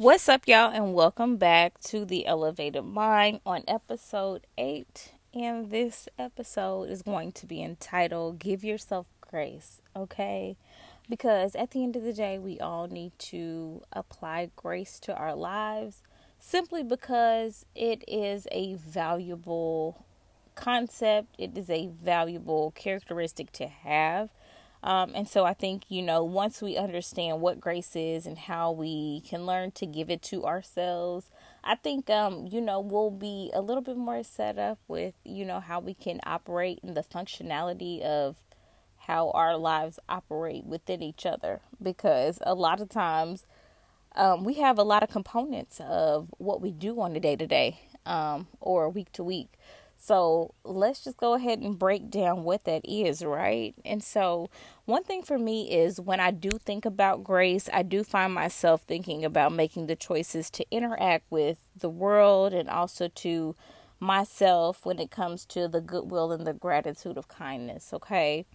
What's up, y'all, and welcome back to the Elevated Mind on episode 8. And this episode is going to be entitled Give Yourself Grace, okay? Because at the end of the day, we all need to apply grace to our lives simply because it is a valuable concept, it is a valuable characteristic to have um, and so I think, you know, once we understand what grace is and how we can learn to give it to ourselves, I think, um, you know, we'll be a little bit more set up with, you know, how we can operate in the functionality of how our lives operate within each other. Because a lot of times um, we have a lot of components of what we do on a day to day or week to week. So let's just go ahead and break down what that is, right? And so, one thing for me is when I do think about grace, I do find myself thinking about making the choices to interact with the world and also to myself when it comes to the goodwill and the gratitude of kindness, okay?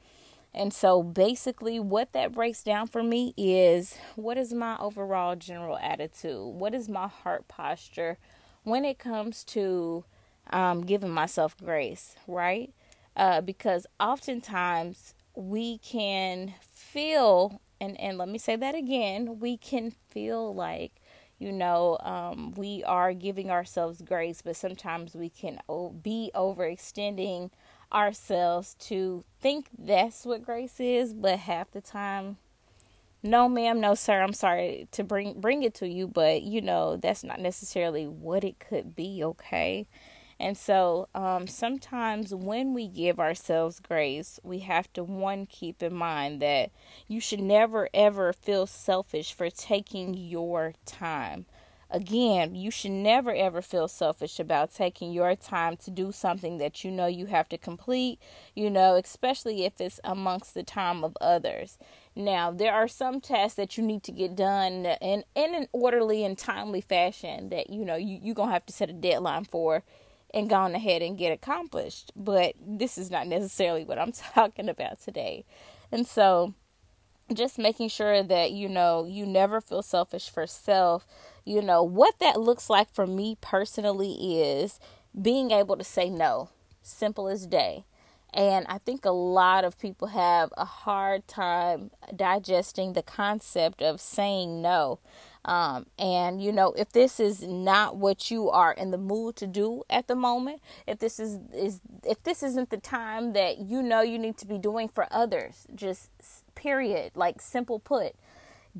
And so, basically, what that breaks down for me is what is my overall general attitude? What is my heart posture when it comes to um, giving myself grace, right? Uh, because oftentimes we can feel, and, and let me say that again, we can feel like, you know, um, we are giving ourselves grace, but sometimes we can be overextending ourselves to think that's what grace is, but half the time, no ma'am no sir i'm sorry to bring bring it to you but you know that's not necessarily what it could be okay and so um, sometimes when we give ourselves grace, we have to, one, keep in mind that you should never ever feel selfish for taking your time. Again, you should never ever feel selfish about taking your time to do something that you know you have to complete, you know, especially if it's amongst the time of others. Now, there are some tasks that you need to get done in, in an orderly and timely fashion that, you know, you, you're going to have to set a deadline for and gone ahead and get accomplished. But this is not necessarily what I'm talking about today. And so just making sure that you know you never feel selfish for self. You know what that looks like for me personally is being able to say no. Simple as day. And I think a lot of people have a hard time digesting the concept of saying no. Um, and you know, if this is not what you are in the mood to do at the moment, if this is is if this isn't the time that you know you need to be doing for others, just period, like simple put,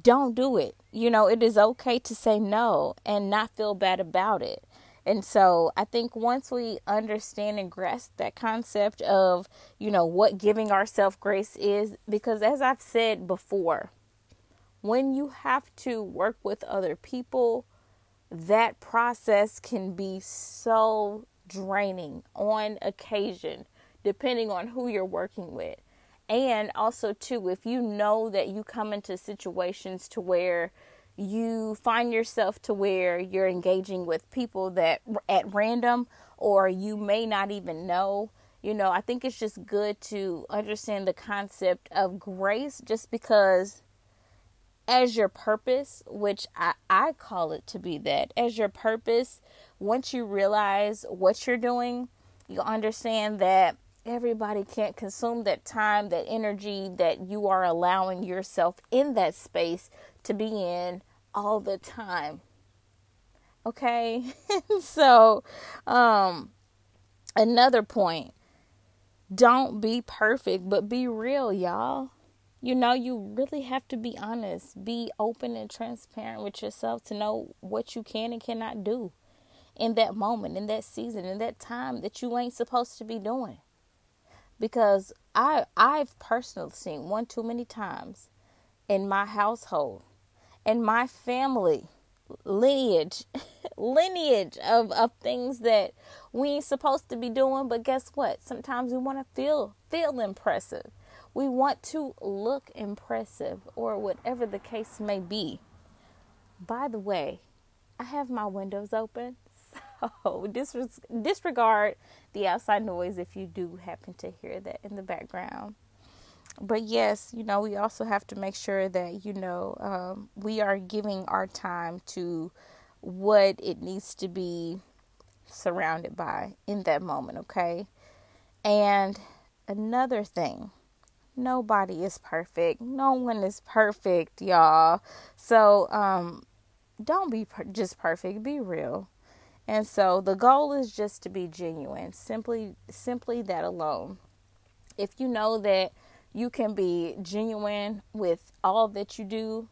don't do it. You know, it is okay to say no and not feel bad about it. And so I think once we understand and grasp that concept of, you know, what giving ourselves grace is, because as I've said before, when you have to work with other people, that process can be so draining on occasion, depending on who you're working with. And also, too, if you know that you come into situations to where you find yourself to where you're engaging with people that at random or you may not even know you know i think it's just good to understand the concept of grace just because as your purpose, which I, I call it to be that, as your purpose, once you realize what you're doing, you understand that everybody can't consume that time, that energy that you are allowing yourself in that space to be in all the time. Okay? so, um another point, don't be perfect, but be real, y'all you know, you really have to be honest, be open and transparent with yourself to know what you can and cannot do in that moment, in that season, in that time that you ain't supposed to be doing. Because I I've personally seen one too many times in my household, in my family lineage lineage of, of things that we ain't supposed to be doing, but guess what? Sometimes we want to feel feel impressive we want to look impressive or whatever the case may be. By the way, I have my windows open, so disregard the outside noise if you do happen to hear that in the background. but yes, you know, we also have to make sure that, you know, um, we are giving our time to what it needs to be surrounded by in that moment, okay? And another thing, nobody is perfect. No one is perfect, y'all. So, um, don't be per- just perfect, be real. And so the goal is just to be genuine. Simply simply that alone. If you know that you can be genuine with all that you do,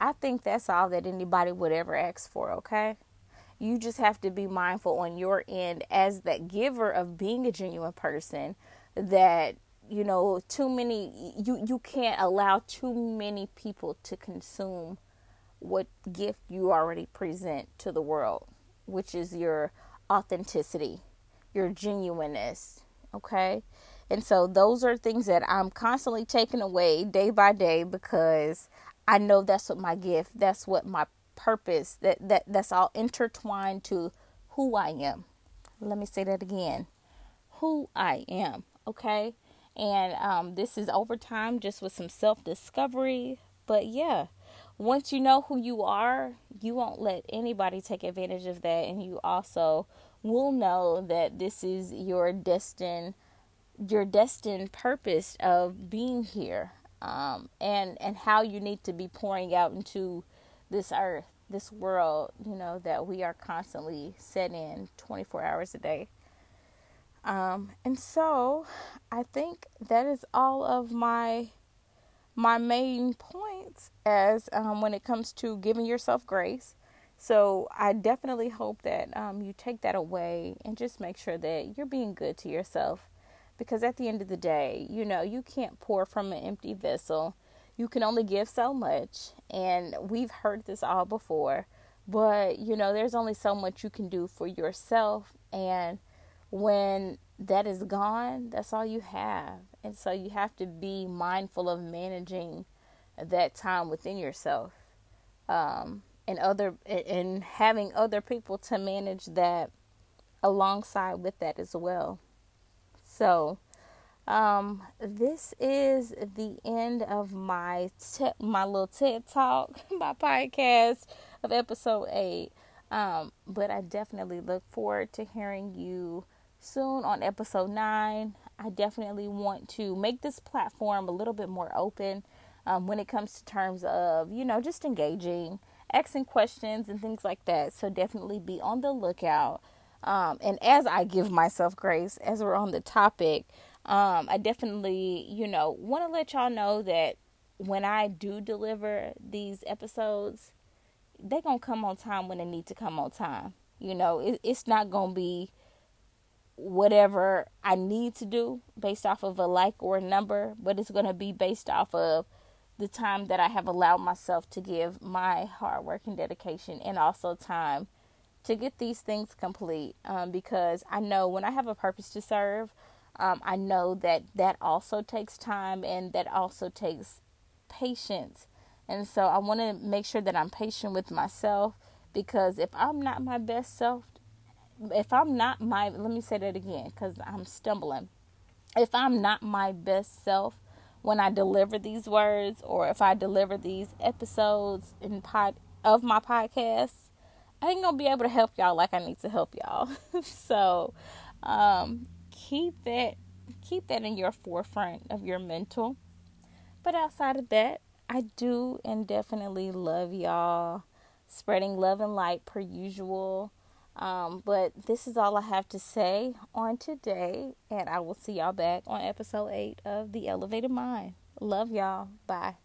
I think that's all that anybody would ever ask for, okay? You just have to be mindful on your end as that giver of being a genuine person that you know too many you you can't allow too many people to consume what gift you already present to the world, which is your authenticity, your genuineness, okay? And so those are things that I'm constantly taking away day by day because I know that's what my gift, that's what my purpose, that, that that's all intertwined to who I am. Let me say that again. Who I am, okay? And um, this is over time just with some self discovery. But yeah, once you know who you are, you won't let anybody take advantage of that. And you also will know that this is your destined your destined purpose of being here um, and and how you need to be pouring out into this earth, this world, you know, that we are constantly set in 24 hours a day. Um, and so I think that is all of my my main points as um, when it comes to giving yourself grace. So I definitely hope that um, you take that away and just make sure that you're being good to yourself because at the end of the day, you know, you can't pour from an empty vessel. You can only give so much. And we've heard this all before. But, you know, there's only so much you can do for yourself. And when that is gone, that's all you have. And so you have to be mindful of managing that time within yourself. Um, and other and having other people to manage that alongside with that as well. So, um, this is the end of my te- my little TED talk, my podcast of episode eight. Um, but I definitely look forward to hearing you soon on episode nine. I definitely want to make this platform a little bit more open um, when it comes to terms of you know just engaging, asking questions and things like that. So definitely be on the lookout. Um, and as I give myself grace, as we're on the topic, um, I definitely, you know, want to let y'all know that when I do deliver these episodes, they're going to come on time when they need to come on time. You know, it, it's not going to be whatever I need to do based off of a like or a number, but it's going to be based off of the time that I have allowed myself to give my hard work and dedication and also time to get these things complete um, because I know when I have a purpose to serve, um, I know that that also takes time and that also takes patience. And so I want to make sure that I'm patient with myself because if I'm not my best self, if I'm not my, let me say that again because I'm stumbling. If I'm not my best self when I deliver these words or if I deliver these episodes in pod of my podcast, I ain't gonna be able to help y'all like I need to help y'all. so um, keep that keep that in your forefront of your mental. But outside of that, I do and definitely love y'all. Spreading love and light per usual. Um, but this is all I have to say on today, and I will see y'all back on episode 8 of The Elevated Mind. Love y'all. Bye.